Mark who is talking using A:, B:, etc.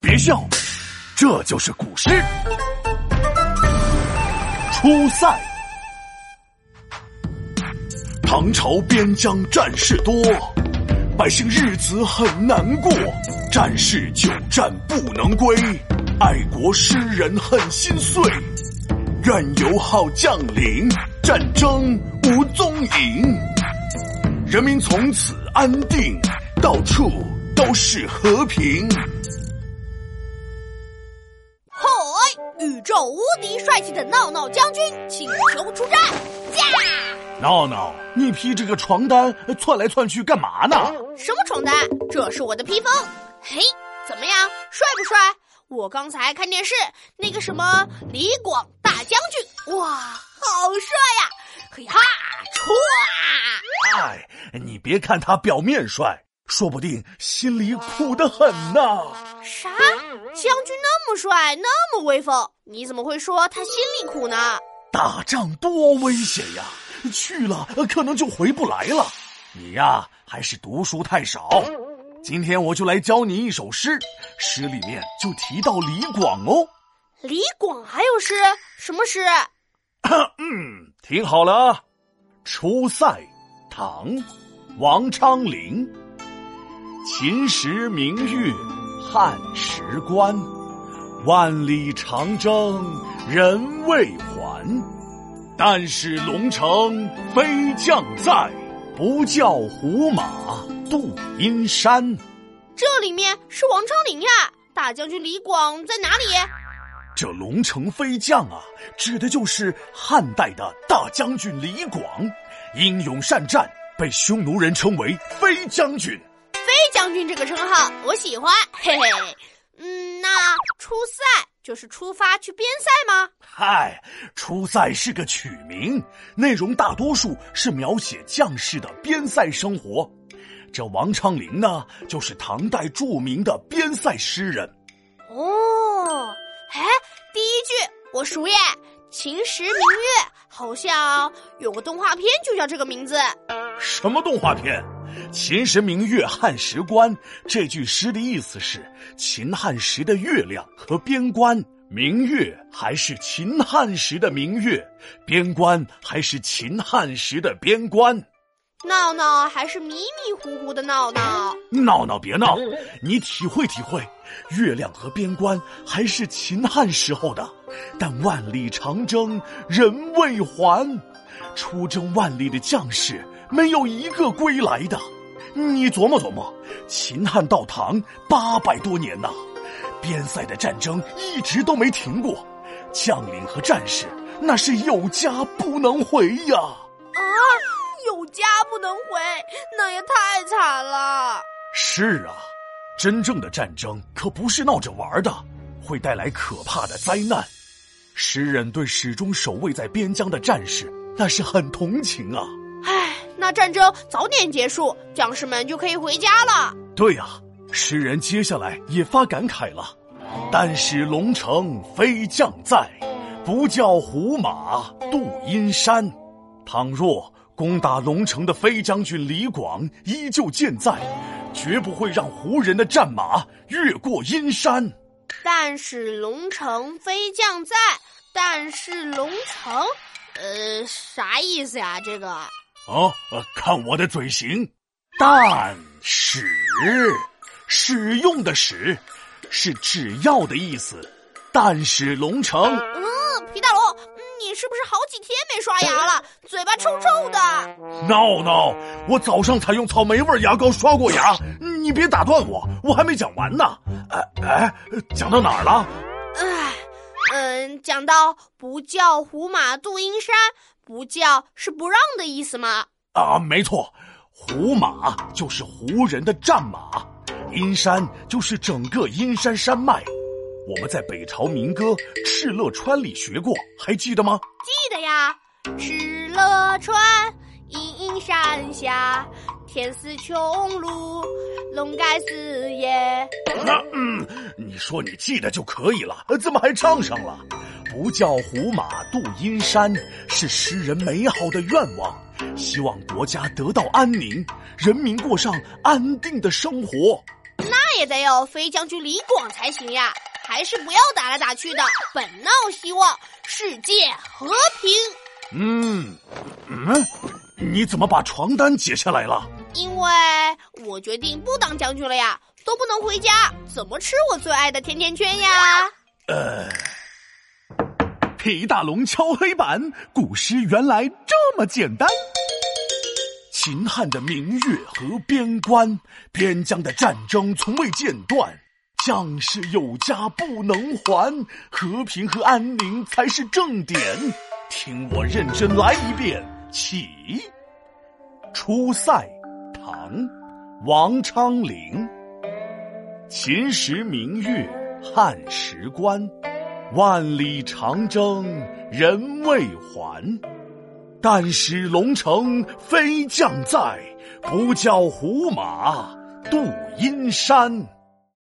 A: 别笑，这就是古诗。出塞，唐朝边疆战事多，百姓日子很难过，战事久战不能归，爱国诗人很心碎。愿有好将领，战争无踪影，人民从此安定，到处都是和平。
B: 宇宙无敌帅气的闹闹将军请求出战！驾！
A: 闹闹，你披这个床单窜来窜去干嘛呢？
B: 什么床单？这是我的披风。嘿，怎么样，帅不帅？我刚才看电视，那个什么李广大将军，哇，好帅呀！嘿哈，
A: 唰！哎，你别看他表面帅。说不定心里苦得很呢。
B: 啥？将军那么帅，那么威风，你怎么会说他心里苦呢？
A: 打仗多危险呀，去了可能就回不来了。你呀，还是读书太少。今天我就来教你一首诗，诗里面就提到李广哦。
B: 李广还有诗？什么诗？
A: 嗯，听好了，《出塞》，唐，王昌龄。秦时明月汉时关，万里长征人未还。但使龙城飞将在，不教胡马度阴山。
B: 这里面是王昌龄呀，大将军李广在哪里？
A: 这龙城飞将啊，指的就是汉代的大将军李广，英勇善战，被匈奴人称为飞将军。
B: 将军这个称号我喜欢，嘿嘿。嗯，那出塞就是出发去边塞吗？
A: 嗨，出塞是个曲名，内容大多数是描写将士的边塞生活。这王昌龄呢，就是唐代著名的边塞诗人。
B: 哦，哎，第一句我熟耶，《秦时明月》，好像有个动画片就叫这个名字。
A: 什么动画片？秦时明月汉时关，这句诗的意思是秦汉时的月亮和边关，明月还是秦汉时的明月，边关还是秦汉时的边关。
B: 闹闹还是迷迷糊糊的闹闹，
A: 闹闹别闹，你体会体会，月亮和边关还是秦汉时候的，但万里长征人未还，出征万里的将士。没有一个归来的，你琢磨琢磨，秦汉到唐八百多年呐，边塞的战争一直都没停过，将领和战士那是有家不能回呀！啊，
B: 有家不能回，那也太惨了。
A: 是啊，真正的战争可不是闹着玩的，会带来可怕的灾难。诗人对始终守卫在边疆的战士，那是很同情啊。
B: 那战争早点结束，将士们就可以回家了。
A: 对呀，诗人接下来也发感慨了：“但使龙城飞将在，不教胡马度阴山。”倘若攻打龙城的飞将军李广依旧健在，绝不会让胡人的战马越过阴山。
B: 但使龙城飞将在，但是龙城，呃，啥意思呀？这个。
A: 哦，看我的嘴型，但使使用的使是只要的意思，但使龙城。
B: 嗯，皮大龙，你是不是好几天没刷牙了？嘴巴臭臭的。
A: 闹闹，我早上才用草莓味牙膏刷过牙，你别打断我，我还没讲完呢。哎哎，讲到哪儿了？
B: 哎，嗯，讲到不教胡马度阴山。不叫是不让的意思吗？
A: 啊，没错，胡马就是胡人的战马，阴山就是整个阴山山脉。我们在北朝民歌《敕勒川》里学过，还记得吗？
B: 记得呀，敕勒川，阴阴山下，天似穹庐，笼盖四野。
A: 那嗯，你说你记得就可以了，怎么还唱上了？不教胡马度阴山，是诗人美好的愿望，希望国家得到安宁，人民过上安定的生活。
B: 那也得有飞将军李广才行呀！还是不要打来打去的，本闹希望世界和平。
A: 嗯嗯，你怎么把床单解下来了？
B: 因为我决定不当将军了呀，都不能回家，怎么吃我最爱的甜甜圈呀？
A: 呃，皮大龙敲黑板，古诗原来这么简单。秦汉的明月和边关，边疆的战争从未间断。将士有家不能还，和平和安宁才是正点。听我认真来一遍，起。出塞，唐，王昌龄。秦时明月汉时关，万里长征人未还。但使龙城飞将在，不教胡马度阴山。